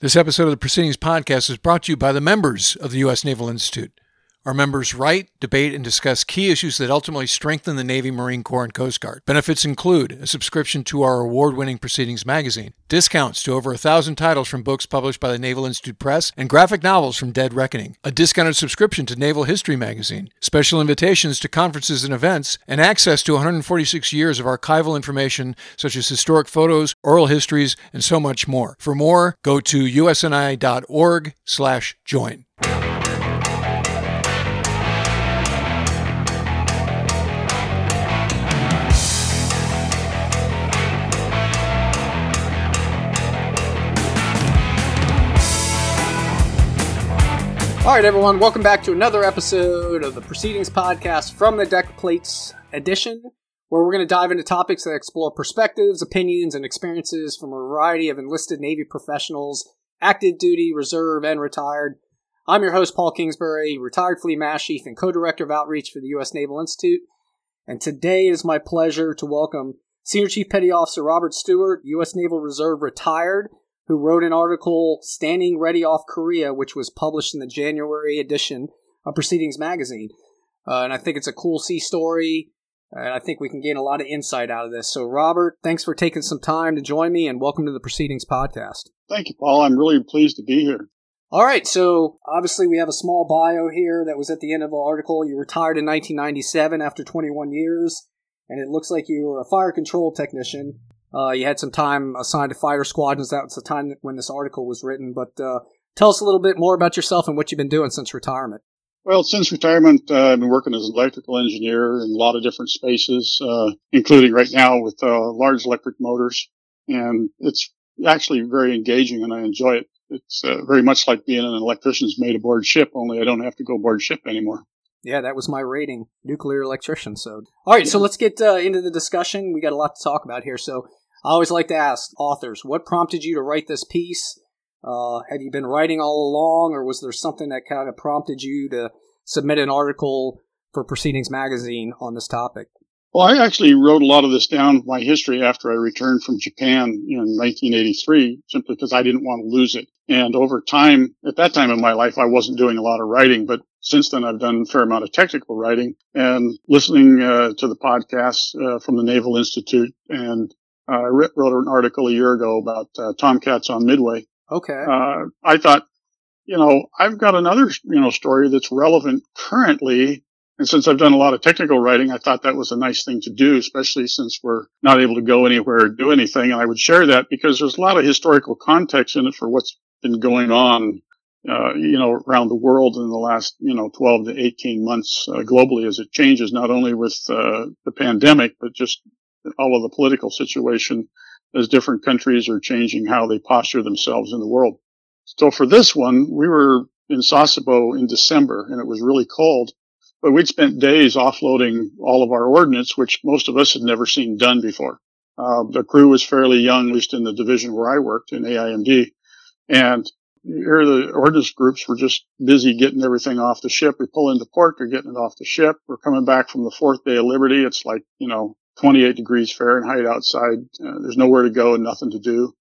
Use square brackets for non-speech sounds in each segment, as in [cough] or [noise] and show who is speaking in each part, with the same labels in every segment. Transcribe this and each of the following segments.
Speaker 1: This episode of the Proceedings Podcast is brought to you by the members of the U.S. Naval Institute. Our members write, debate, and discuss key issues that ultimately strengthen the Navy, Marine Corps, and Coast Guard. Benefits include a subscription to our award winning Proceedings magazine, discounts to over a thousand titles from books published by the Naval Institute Press, and graphic novels from Dead Reckoning, a discounted subscription to Naval History magazine, special invitations to conferences and events, and access to 146 years of archival information such as historic photos, oral histories, and so much more. For more, go to usni.org/join.
Speaker 2: All right, everyone, welcome back to another episode of the Proceedings Podcast from the Deck Plates edition, where we're going to dive into topics that explore perspectives, opinions, and experiences from a variety of enlisted Navy professionals, active duty, reserve, and retired. I'm your host, Paul Kingsbury, retired Fleet Master Chief and co director of outreach for the U.S. Naval Institute. And today it is my pleasure to welcome Senior Chief Petty Officer Robert Stuart, U.S. Naval Reserve retired, who wrote an article standing ready off Korea, which was published in the January edition of Proceedings Magazine. Uh, and I think it's a cool sea story, and I think we can gain a lot of insight out of this. So, Robert, thanks for taking some time to join me, and welcome to the Proceedings Podcast.
Speaker 3: Thank you, Paul. I'm really pleased to be here.
Speaker 2: All right, so obviously we have a small bio here that was at the end of the article. You retired in 1997 after 21 years, and it looks like you were a fire control technician. Uh, you had some time assigned to fighter squadrons. That was the time when this article was written. But uh, tell us a little bit more about yourself and what you've been doing since retirement.
Speaker 3: Well, since retirement, uh, I've been working as an electrical engineer in a lot of different spaces, uh, including right now with uh, large electric motors. And it's actually very engaging and I enjoy it. It's uh, very much like being an electrician's mate aboard ship, only I don't have to go aboard ship anymore.
Speaker 2: Yeah, that was my rating, nuclear electrician. So, all right, so let's get uh, into the discussion. We got a lot to talk about here. So, I always like to ask authors, what prompted you to write this piece? Uh, have you been writing all along, or was there something that kind of prompted you to submit an article for Proceedings Magazine on this topic?
Speaker 3: Well, I actually wrote a lot of this down, my history, after I returned from Japan in 1983, simply because I didn't want to lose it. And over time, at that time in my life, I wasn't doing a lot of writing, but since then I've done a fair amount of technical writing and listening uh, to the podcasts uh, from the Naval Institute and I wrote an article a year ago about uh, Tomcats on Midway.
Speaker 2: Okay.
Speaker 3: Uh, I thought, you know, I've got another, you know, story that's relevant currently. And since I've done a lot of technical writing, I thought that was a nice thing to do, especially since we're not able to go anywhere or do anything. And I would share that because there's a lot of historical context in it for what's been going on, uh, you know, around the world in the last, you know, 12 to 18 months uh, globally as it changes, not only with uh, the pandemic, but just all of the political situation as different countries are changing how they posture themselves in the world. So for this one, we were in Sasebo in December and it was really cold, but we'd spent days offloading all of our ordnance, which most of us had never seen done before. Uh, the crew was fairly young, at least in the division where I worked in AIMD. And here the ordnance groups were just busy getting everything off the ship. We pull into port, they're getting it off the ship. We're coming back from the fourth day of Liberty. It's like, you know, 28 degrees Fahrenheit outside. Uh, there's nowhere to go and nothing to do.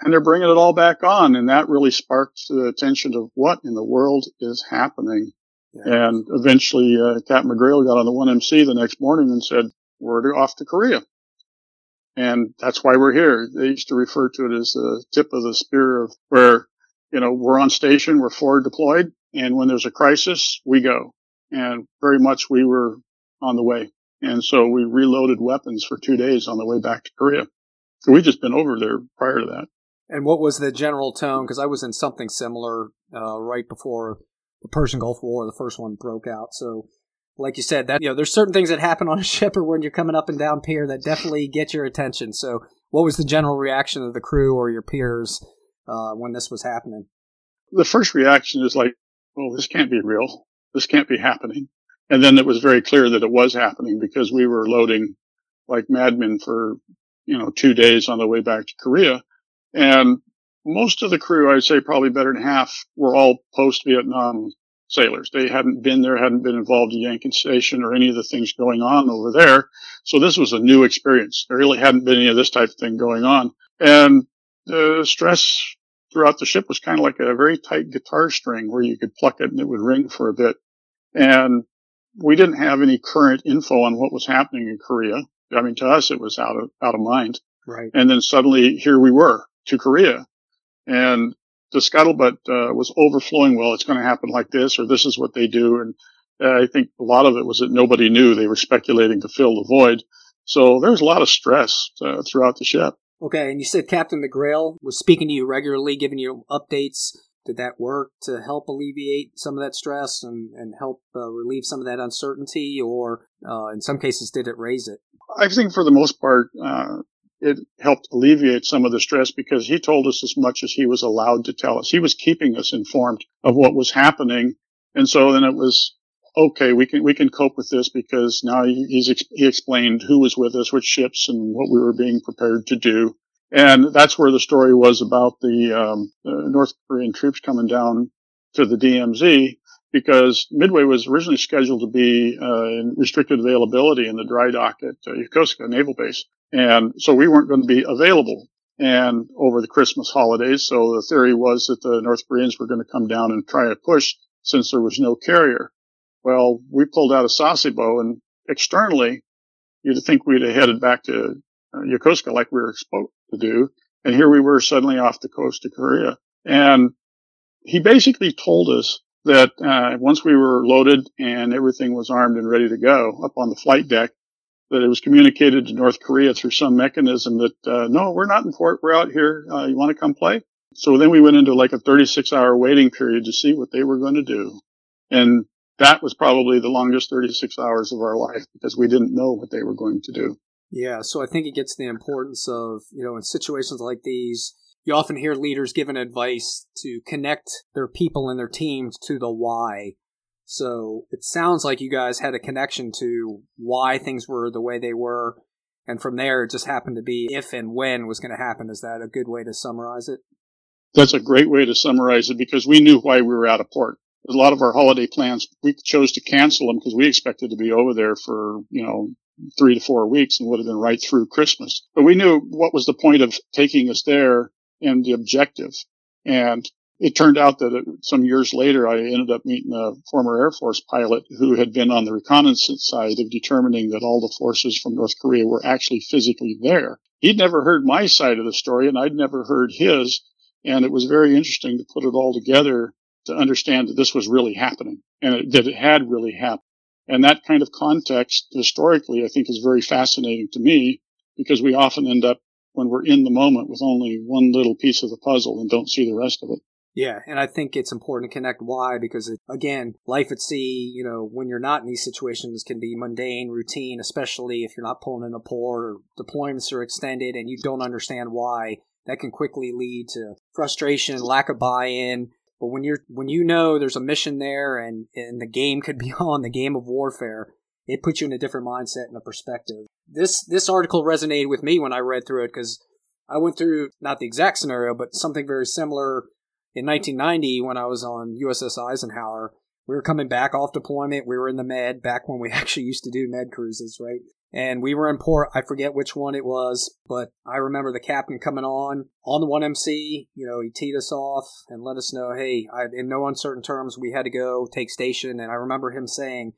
Speaker 3: And they're bringing it all back on. And that really sparked the attention of what in the world is happening. Yeah. And eventually, uh, Captain McGrail got on the 1MC the next morning and said, we're off to Korea. And that's why we're here. They used to refer to it as the tip of the spear of where, you know, we're on station, we're forward deployed. And when there's a crisis, we go. And very much we were on the way. And so we reloaded weapons for two days on the way back to Korea. So we just been over there prior to that.
Speaker 2: And what was the general tone? Because I was in something similar uh, right before the Persian Gulf War, the first one broke out. So, like you said, that you know, there's certain things that happen on a [laughs] ship or when you're coming up and down pier that definitely get your attention. So, what was the general reaction of the crew or your peers uh, when this was happening?
Speaker 3: The first reaction is like, "Oh, this can't be real. This can't be happening." And then it was very clear that it was happening because we were loading like madmen for, you know, two days on the way back to Korea. And most of the crew, I'd say probably better than half were all post Vietnam sailors. They hadn't been there, hadn't been involved in Yankee Station or any of the things going on over there. So this was a new experience. There really hadn't been any of this type of thing going on. And the stress throughout the ship was kind of like a very tight guitar string where you could pluck it and it would ring for a bit. And we didn't have any current info on what was happening in Korea. I mean, to us, it was out of, out of mind.
Speaker 2: Right.
Speaker 3: And then suddenly here we were to Korea and the scuttlebutt uh, was overflowing. Well, it's going to happen like this, or this is what they do. And uh, I think a lot of it was that nobody knew. They were speculating to fill the void. So there was a lot of stress uh, throughout the ship.
Speaker 2: Okay, and you said Captain McGrail was speaking to you regularly, giving you updates. Did that work to help alleviate some of that stress and, and help uh, relieve some of that uncertainty, or uh, in some cases, did it raise it?
Speaker 3: I think for the most part, uh, it helped alleviate some of the stress because he told us as much as he was allowed to tell us. He was keeping us informed of what was happening. And so then it was, okay, we can, we can cope with this because now he's, he explained who was with us, which ships and what we were being prepared to do. And that's where the story was about the, um, North Korean troops coming down to the DMZ because Midway was originally scheduled to be uh, in restricted availability in the dry dock at uh, Yokosuka Naval Base. And so we weren't going to be available and over the Christmas holidays. So the theory was that the North Koreans were going to come down and try a push since there was no carrier. Well, we pulled out of Sasebo and externally you'd think we'd have headed back to uh, Yokosuka like we were supposed to do. And here we were suddenly off the coast of Korea. And he basically told us that uh, once we were loaded and everything was armed and ready to go up on the flight deck, that it was communicated to North Korea through some mechanism that uh, no, we're not in port, we're out here. Uh, you want to come play? So then we went into like a 36 hour waiting period to see what they were going to do, and that was probably the longest 36 hours of our life because we didn't know what they were going to do.
Speaker 2: Yeah, so I think it gets the importance of you know in situations like these you often hear leaders giving advice to connect their people and their teams to the why. So it sounds like you guys had a connection to why things were the way they were. And from there, it just happened to be if and when was going to happen. Is that a good way to summarize it?
Speaker 3: That's a great way to summarize it because we knew why we were out of port. A lot of our holiday plans, we chose to cancel them because we expected to be over there for, you know, three to four weeks and would have been right through Christmas. But we knew what was the point of taking us there and the objective. And it turned out that some years later, I ended up meeting a former Air Force pilot who had been on the reconnaissance side of determining that all the forces from North Korea were actually physically there. He'd never heard my side of the story and I'd never heard his. And it was very interesting to put it all together to understand that this was really happening and it, that it had really happened. And that kind of context historically, I think is very fascinating to me because we often end up when we're in the moment with only one little piece of the puzzle and don't see the rest of it.
Speaker 2: Yeah, and I think it's important to connect why because it, again, life at sea, you know, when you're not in these situations can be mundane, routine, especially if you're not pulling in a port or deployments are extended and you don't understand why. That can quickly lead to frustration, lack of buy-in. But when you're when you know there's a mission there and and the game could be [laughs] on, the game of warfare, it puts you in a different mindset and a perspective. This this article resonated with me when I read through it because I went through not the exact scenario, but something very similar in 1990 when I was on USS Eisenhower. We were coming back off deployment. We were in the med back when we [laughs] actually used to do med cruises, right? And we were in port. I forget which one it was, but I remember the captain coming on on the 1MC. You know, he teed us off and let us know, hey, I, in no uncertain terms, we had to go take station. And I remember him saying,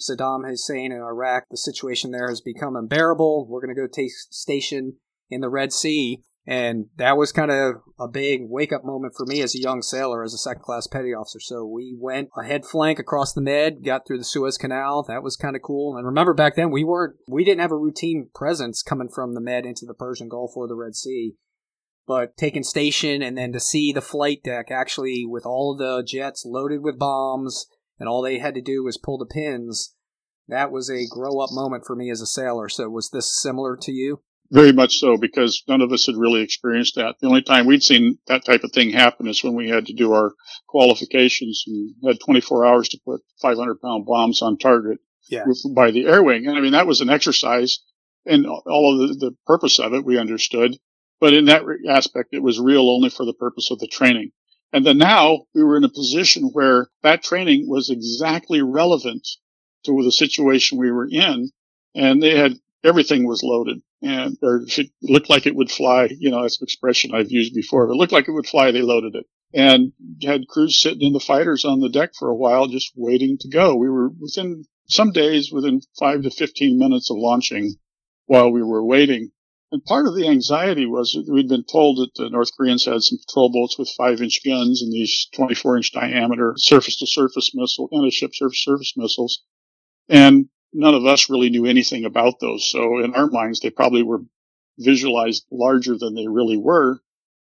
Speaker 2: Saddam Hussein in Iraq, the situation there has become unbearable. We're going to go take station in the Red Sea. And that was kind of a big wake up moment for me as a young sailor, as a second class petty officer. So we went a head flank across the Med, got through the Suez Canal. That was kind of cool. And remember back then we weren't, we didn't have a routine presence coming from the Med into the Persian Gulf or the Red Sea. But taking station and then to see the flight deck actually with all the jets loaded with bombs and all they had to do was pull the pins. That was a grow up moment for me as a sailor. So was this similar to you?
Speaker 3: Very much so, because none of us had really experienced that. The only time we'd seen that type of thing happen is when we had to do our qualifications and had 24 hours to put 500 pound bombs on target
Speaker 2: yeah.
Speaker 3: by the air wing. And I mean, that was an exercise and all of the, the purpose of it we understood. But in that aspect, it was real only for the purpose of the training. And then now we were in a position where that training was exactly relevant to the situation we were in. And they had everything was loaded and or it looked like it would fly. You know, that's an expression I've used before. If it looked like it would fly, they loaded it and had crews sitting in the fighters on the deck for a while, just waiting to go. We were within some days, within five to 15 minutes of launching while we were waiting. And part of the anxiety was we'd been told that the North Koreans had some patrol boats with five inch guns and these 24 inch diameter surface to surface missile, anti-ship surface surface missiles. And none of us really knew anything about those. So in our minds, they probably were visualized larger than they really were.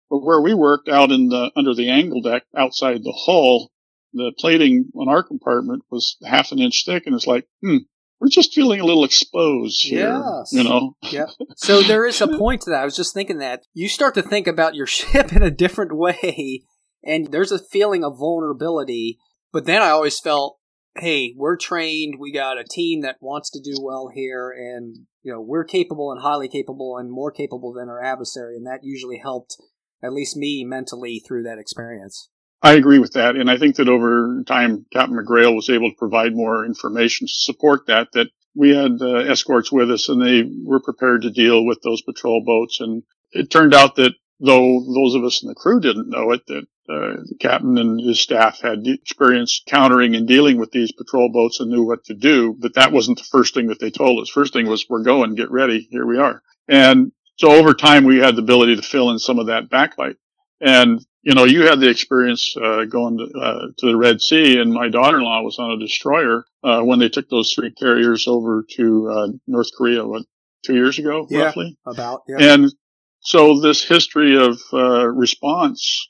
Speaker 3: But where we worked out in the, under the angle deck outside the hull, the plating on our compartment was half an inch thick and it's like, hmm, we're just feeling a little exposed here. Yes. You know?
Speaker 2: yeah. So there is a [laughs] point to that. I was just thinking that you start to think about your [laughs] ship in a different way and there's a feeling of vulnerability. But then I always felt hey, we're trained. We got a team that wants to do well here, and you know we're capable and highly capable and more capable than our adversary, and that usually helped at least me mentally through that experience.
Speaker 3: I agree with that, and I think that over time, Captain McGrail was able to provide more information to support that. That we had uh, escorts with us, and they were prepared to deal with those patrol boats, and it turned out that though those of us in the crew didn't know it, that uh, the captain and his staff had experience countering and dealing with these patrol boats and knew what to do. But that wasn't the first thing that they told us. First thing was, we're going, get ready. Here we are. And so over time, we had the ability to fill in some of that backlight. And, you know, you had the experience, uh, going to, uh, to, the Red Sea and my daughter-in-law was on a destroyer, uh, when they took those three carriers over to, uh, North Korea, what, two years ago,
Speaker 2: yeah,
Speaker 3: roughly?
Speaker 2: About, yeah.
Speaker 3: And so this history of, uh, response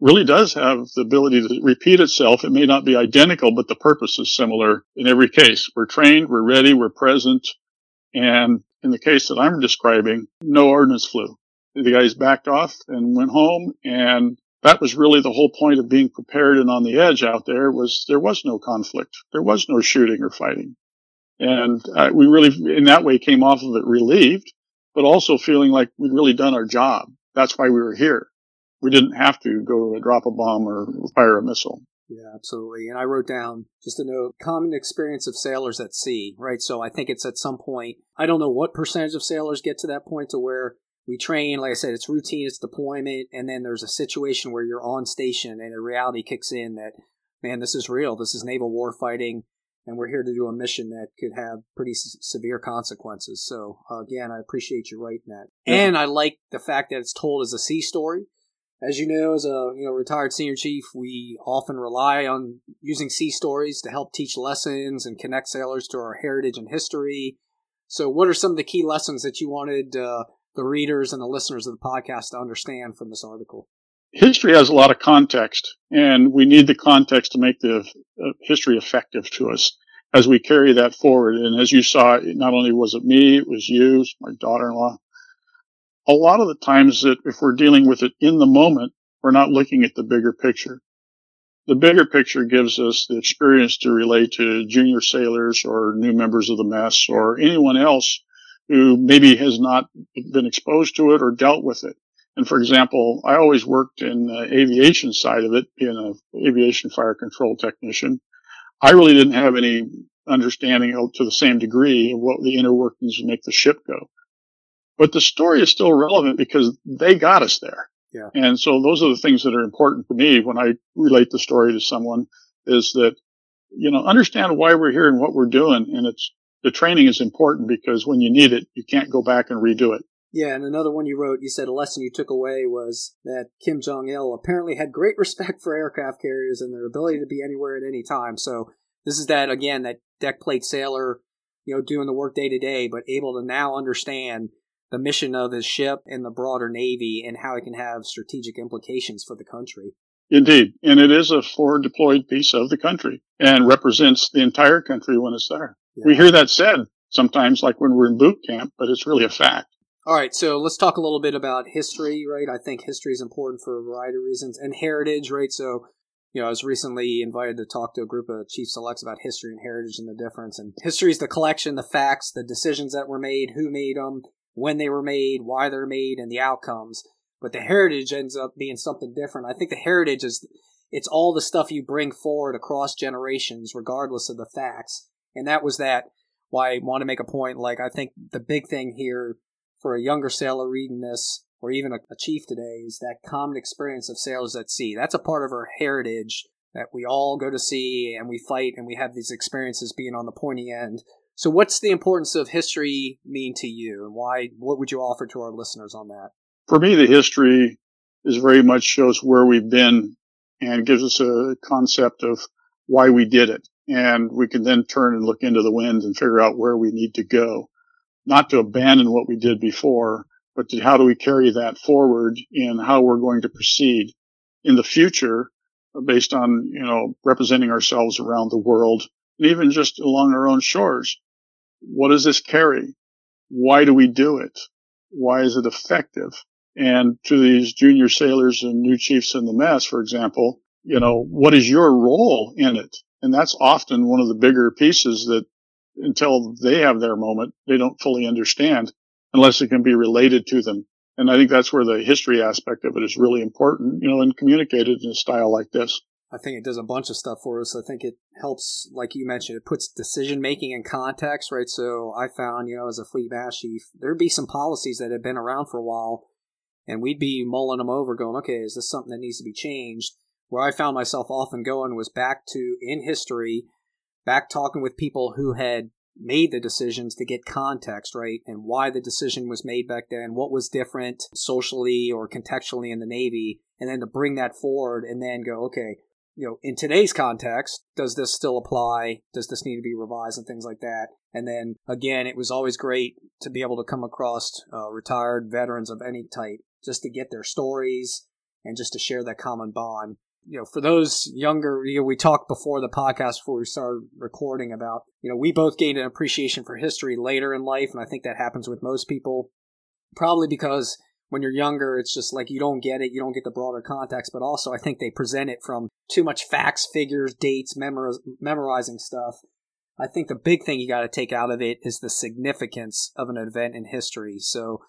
Speaker 3: really does have the ability to repeat itself. It may not be identical, but the purpose is similar in every case. We're trained, we're ready, we're present. And in the case that I'm describing, no ordnance flew. The guys backed off and went home. And that was really the whole point of being prepared and on the edge out there was there was no conflict. There was no shooting or fighting. And uh, we really, in that way, came off of it relieved, but also feeling like we'd really done our job. That's why we were here we didn't have to go drop a bomb or fire a missile.
Speaker 2: Yeah, absolutely. And I wrote down just a note common experience of sailors at sea, right? So I think it's at some point, I don't know what percentage of sailors get to that point to where we train, like I said, it's routine, it's deployment, and then there's a situation where you're on station and a reality kicks in that, man, this is real. This is naval war fighting, and we're here to do a mission that could have pretty s- severe consequences. So, uh, again, I appreciate you writing that. Yeah. And I like the fact that it's told as a sea story as you know, as a you know retired senior chief, we often rely on using sea stories to help teach lessons and connect sailors to our heritage and history. So, what are some of the key lessons that you wanted uh, the readers and the listeners of the podcast to understand from this article?
Speaker 3: History has a lot of context, and we need the context to make the uh, history effective to us as we carry that forward. And as you saw, not only was it me, it was you, my daughter-in-law, a lot of the times that if we're dealing with it in the moment, we're not looking at the bigger picture. The bigger picture gives us the experience to relate to junior sailors or new members of the mess or anyone else who maybe has not been exposed to it or dealt with it. And for example, I always worked in the aviation side of it, being an aviation fire control technician. I really didn't have any understanding to the same degree of what the inner workings make the ship go but the story is still relevant because they got us there.
Speaker 2: Yeah.
Speaker 3: And so those are the things that are important to me when I relate the story to someone is that, you know, understand why we're here and what we're doing. And it's, the training is important because when you need it, you can't go back and redo it.
Speaker 2: Yeah, and another one you wrote, you said a lesson you took away was that Kim Jong Il apparently had great respect for aircraft carriers and their ability to be anywhere at any time. So this is that again, that deck plate sailor, you know, doing the work day to day, but able to now understand the mission of his ship and the broader Navy and how it can have strategic implications for the country.
Speaker 3: Indeed. And it is a forward deployed piece of the country and represents the entire country when it's there. Yeah. We hear that said sometimes, like when we're in boot camp, but it's really a fact.
Speaker 2: All right, so let's talk a little bit about history, right? I think history is important for a variety of reasons, and heritage, right? So, you know, I was recently invited to talk to a group of chief selects about history and heritage and the difference. And history is the collection, the facts, the decisions that were made, who made them, when they were made, why they're made, and the outcomes. But the heritage ends up being something different. I think the heritage is it's all the stuff you bring forward across generations, regardless of the facts. And that was that why I want to make a point. Like, I think the big thing here for a younger sailor reading this, or even a, a chief today, is that common experience of sailors at sea. That's a part of our heritage that we all go to sea and we fight and we have these experiences being on the pointy end. So, what's the importance of history mean to you, and why? What would you offer to our listeners on that?
Speaker 3: For me, the history is very much shows where we've been and gives us a concept of why we did it. And we can then turn and look into the wind and figure out where we need to go. Not to abandon what we did before, but to how do we carry that forward in how we're going to proceed in the future based on, you know, representing ourselves around the world and even just along our own shores. What does this carry? Why do we do it? Why is it effective? And to these junior sailors and new chiefs in the mess, for example, you know, what is your role in it? And that's often one of the bigger pieces that until they have their moment, they don't fully understand unless it can be related to them. And I think that's where the history aspect of it is really important, you know, and communicated in a style like this.
Speaker 2: I think it does a bunch of stuff for us. I think it helps, like you mentioned, it puts decision making in context, right? So I found, you know, as a fleet master chief, there'd be some policies that had been around for a while and we'd be mulling them over, going, okay, is this something that needs to be changed? Where I found myself often going was back to in history, back talking with people who had made the decisions to get context, right? And why the decision was made back then, what was different socially or contextually in the Navy, and then to bring that forward and then go, okay, you know, in today's context, does this still apply? Does this need to be revised and things like that? And then again, it was always great to be able to come across uh, retired veterans of any type just to get their stories and just to share that common bond. You know, for those younger, you know, we talked before the podcast before we started recording about, you know, we both gained an appreciation for history later in life, and I think that happens with most people, probably because when you're younger, it's just like you don't get it, you don't get the broader context, but also I think they present it from too much facts, figures, dates, memoriz- memorizing stuff. I think the big thing you got to take out of it is the significance of an event in history. So,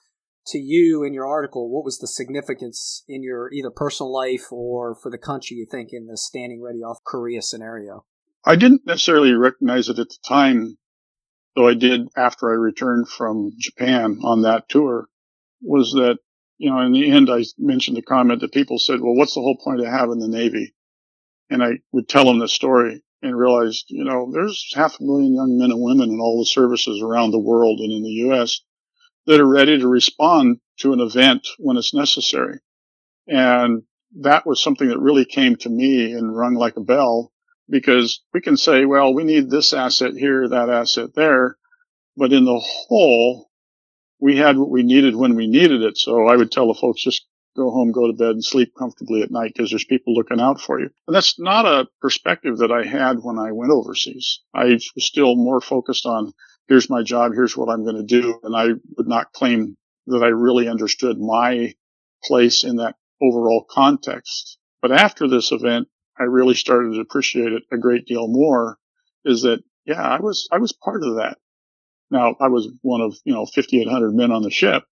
Speaker 2: to you in your article, what was the significance in your either personal life or for the country, you think, in the standing ready off Korea scenario?
Speaker 3: I didn't necessarily recognize it at the time, though I did after I returned from Japan on that tour, was that, you know, in the end, I mentioned the comment that people said, well, what's the whole point of having the Navy? And I would tell them the story and realized, you know, there's half a million young men and women in all the services around the world and in the U.S that are ready to respond to an event when it's necessary. And that was something that really came to me and rung like a bell because we can say, well, we need this asset here, that asset there. But in the whole, we had what we needed when we needed it. So I would tell the folks just go home, go to bed and sleep comfortably at night because there's people looking out for you. And that's not a perspective that I had when I went overseas. I was still more focused on here's my job, here's what I'm going to do. And I would not claim that I really understood my place in that overall context. But after this event, I really started to appreciate it a great deal more is that, yeah, I was, I was part of that. Now I was one of, you know, 5,800 men on the ship,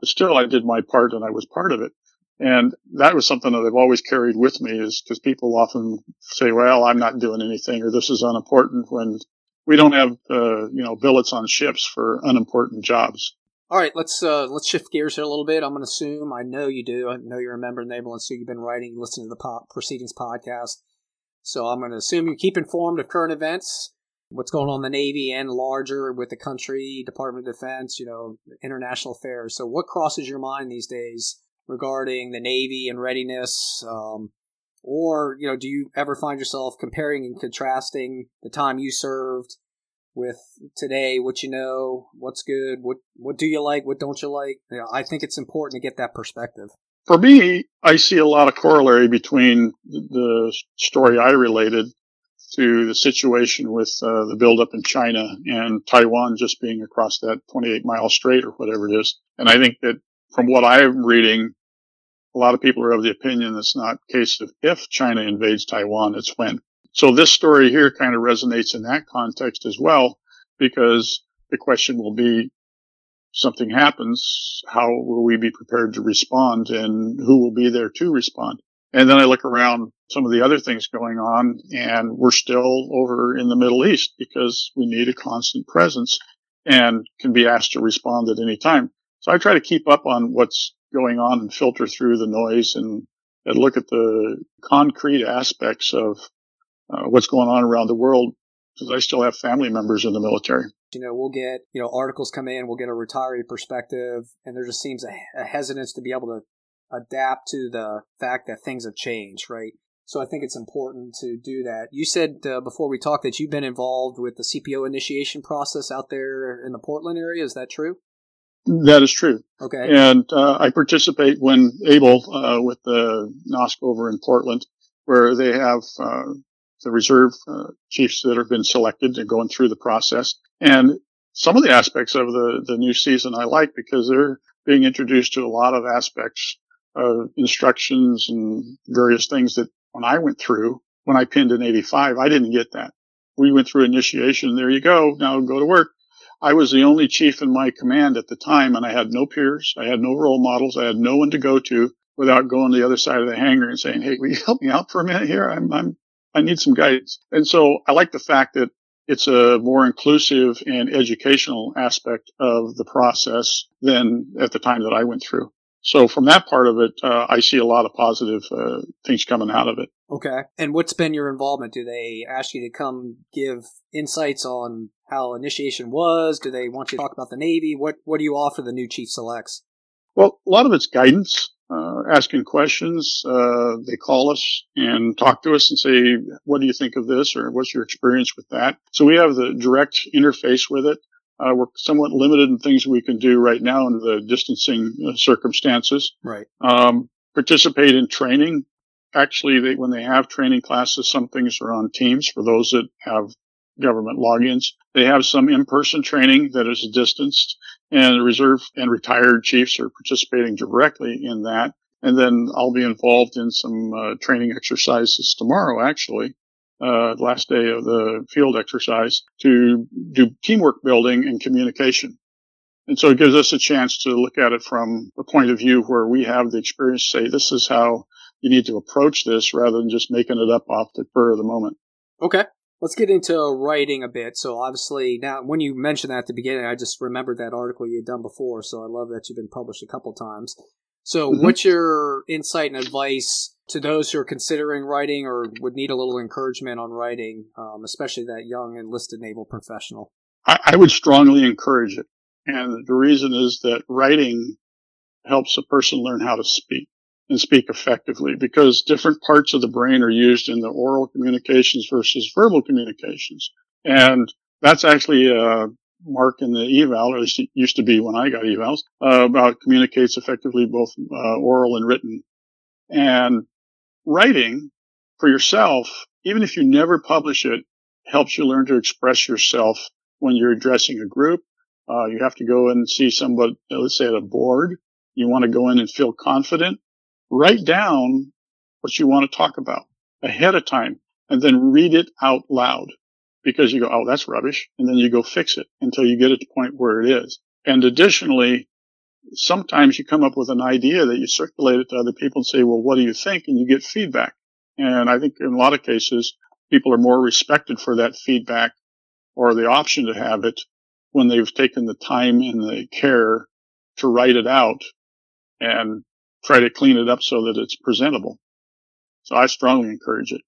Speaker 3: but still I did my part and I was part of it. And that was something that I've always carried with me is because people often say, well, I'm not doing anything or this is unimportant when we don't have uh, you know billets on ships for unimportant jobs.
Speaker 2: All right, let's uh, let's shift gears here a little bit. I'm going to assume I know you do. I know you're a member of Naval Institute. You've been writing, listening to the po- proceedings podcast. So I'm going to assume you keep informed of current events, what's going on in the Navy and larger with the country, Department of Defense, you know, international affairs. So what crosses your mind these days regarding the Navy and readiness? Um, or, you know, do you ever find yourself comparing and contrasting the time you served with today, what you know, what's good, what what do you like, what don't you like? You know, I think it's important to get that perspective.
Speaker 3: For me, I see a lot of corollary between the story I related to the situation with uh, the buildup in China and Taiwan just being across that 28 mile strait or whatever it is. And I think that from what I'm reading, a lot of people are of the opinion it's not a case of if China invades Taiwan, it's when. So this story here kind of resonates in that context as well, because the question will be, something happens, how will we be prepared to respond and who will be there to respond? And then I look around some of the other things going on and we're still over in the Middle East because we need a constant presence and can be asked to respond at any time. So I try to keep up on what's going on and filter through the noise and, and look at the concrete aspects of uh, what's going on around the world because I still have family members in the military.
Speaker 2: You know, we'll get, you know, articles come in, we'll get a retiree perspective, and there just seems a, a hesitance to be able to adapt to the fact that things have changed, right? So I think it's important to do that. You said uh, before we talked that you've been involved with the CPO initiation process out there in the Portland area. Is that true?
Speaker 3: That is true.
Speaker 2: Okay.
Speaker 3: And uh, I participate when able uh, with the NOSC over in Portland, where they have uh, the reserve uh, chiefs that have been selected and going through the process. And some of the aspects of the, the new season I like because they're being introduced to a lot of aspects of instructions and various things that when I went through, when I pinned in 85, I didn't get that. We went through initiation. There you go. Now go to work. I was the only chief in my command at the time and I had no peers. I had no role models. I had no one to go to without going to the other side of the hangar and saying, Hey, will you help me out for a minute here? I'm, I'm, I need some guidance. And so I like the fact that it's a more inclusive and educational aspect of the process than at the time that I went through. So from that part of it, uh, I see a lot of positive uh, things coming out of it.
Speaker 2: Okay. And what's been your involvement? Do they ask you to come give insights on how initiation was? Do they want you to talk about the Navy? What What do you offer the new chief selects?
Speaker 3: Well, a lot of it's guidance, uh, asking questions. Uh, they call us and talk to us and say, "What do you think of this?" or "What's your experience with that?" So we have the direct interface with it. Uh, we're somewhat limited in things we can do right now under the distancing uh, circumstances.
Speaker 2: Right.
Speaker 3: Um, participate in training. Actually, they, when they have training classes, some things are on teams for those that have government logins. They have some in-person training that is distanced and reserve and retired chiefs are participating directly in that. And then I'll be involved in some uh, training exercises tomorrow, actually, uh, last day of the field exercise to do teamwork building and communication. And so it gives us a chance to look at it from a point of view where we have the experience say, this is how you need to approach this rather than just making it up off the spur of the moment.
Speaker 2: Okay. Let's get into writing a bit. So obviously now when you mentioned that at the beginning, I just remembered that article you had done before. So I love that you've been published a couple times. So mm-hmm. what's your insight and advice to those who are considering writing or would need a little encouragement on writing, um, especially that young enlisted naval professional?
Speaker 3: I, I would strongly encourage it. And the reason is that writing helps a person learn how to speak and speak effectively because different parts of the brain are used in the oral communications versus verbal communications. And that's actually a mark in the eval, or at least it used to be when I got evals, uh, about communicates effectively both uh, oral and written. And writing for yourself, even if you never publish it, helps you learn to express yourself when you're addressing a group. Uh, you have to go and see somebody, let's say at a board. You want to go in and feel confident. Write down what you want to talk about ahead of time and then read it out loud because you go, Oh, that's rubbish. And then you go fix it until you get it to the point where it is. And additionally, sometimes you come up with an idea that you circulate it to other people and say, well, what do you think? And you get feedback. And I think in a lot of cases, people are more respected for that feedback or the option to have it when they've taken the time and the care to write it out and try to clean it up so that it's presentable. So I strongly encourage it.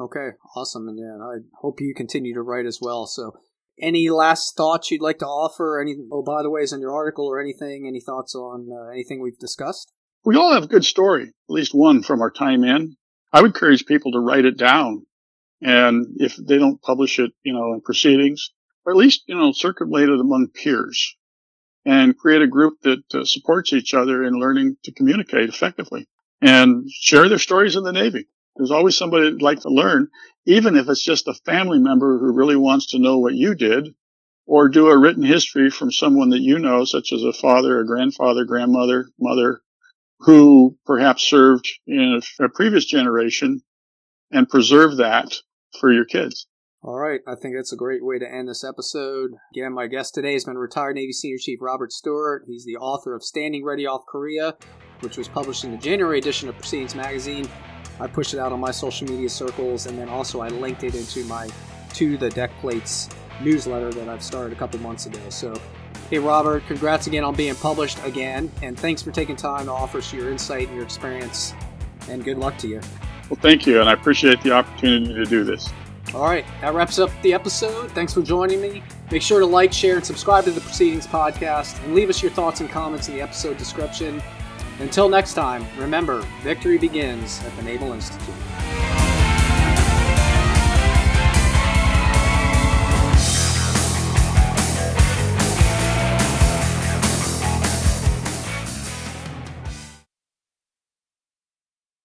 Speaker 2: Okay, awesome. And yeah, I hope you continue to write as well. So any last thoughts you'd like to offer? Any, oh, by the way, is in your article or anything? Any thoughts on uh, anything we've discussed?
Speaker 3: We all have a good story, at least one from our time in. I would encourage people to write it down. And if they don't publish it, you know, in proceedings, or at least, you know, circulate it among peers and create a group that uh, supports each other in learning to communicate effectively and share their stories in the Navy. There's always somebody that'd like to learn, even if it's just a family member who really wants to know what you did, or do a written history from someone that you know, such as a father, a grandfather, grandmother, mother, who perhaps served in a, a previous generation and preserve that for your kids.
Speaker 2: All right. I think that's a great way to end this episode. Again, my guest today has been retired Navy Senior Chief Robert Stuart. He's the author of Standing Ready Off Korea, which was published in the January edition of Proceedings Magazine. I pushed it out on my social media circles, and then also I linked it into my to the deck plates newsletter that I've started a couple months ago. So, hey Robert, congrats again on being published again, and thanks for taking time to offer us your insight and your experience. And good luck to you.
Speaker 3: Well, thank you, and I appreciate the opportunity to do this.
Speaker 2: All right, that wraps up the episode. Thanks for joining me. Make sure to like, share, and subscribe to the Proceedings podcast, and leave us your thoughts and comments in the episode description. Until next time, remember, victory begins at the Naval Institute.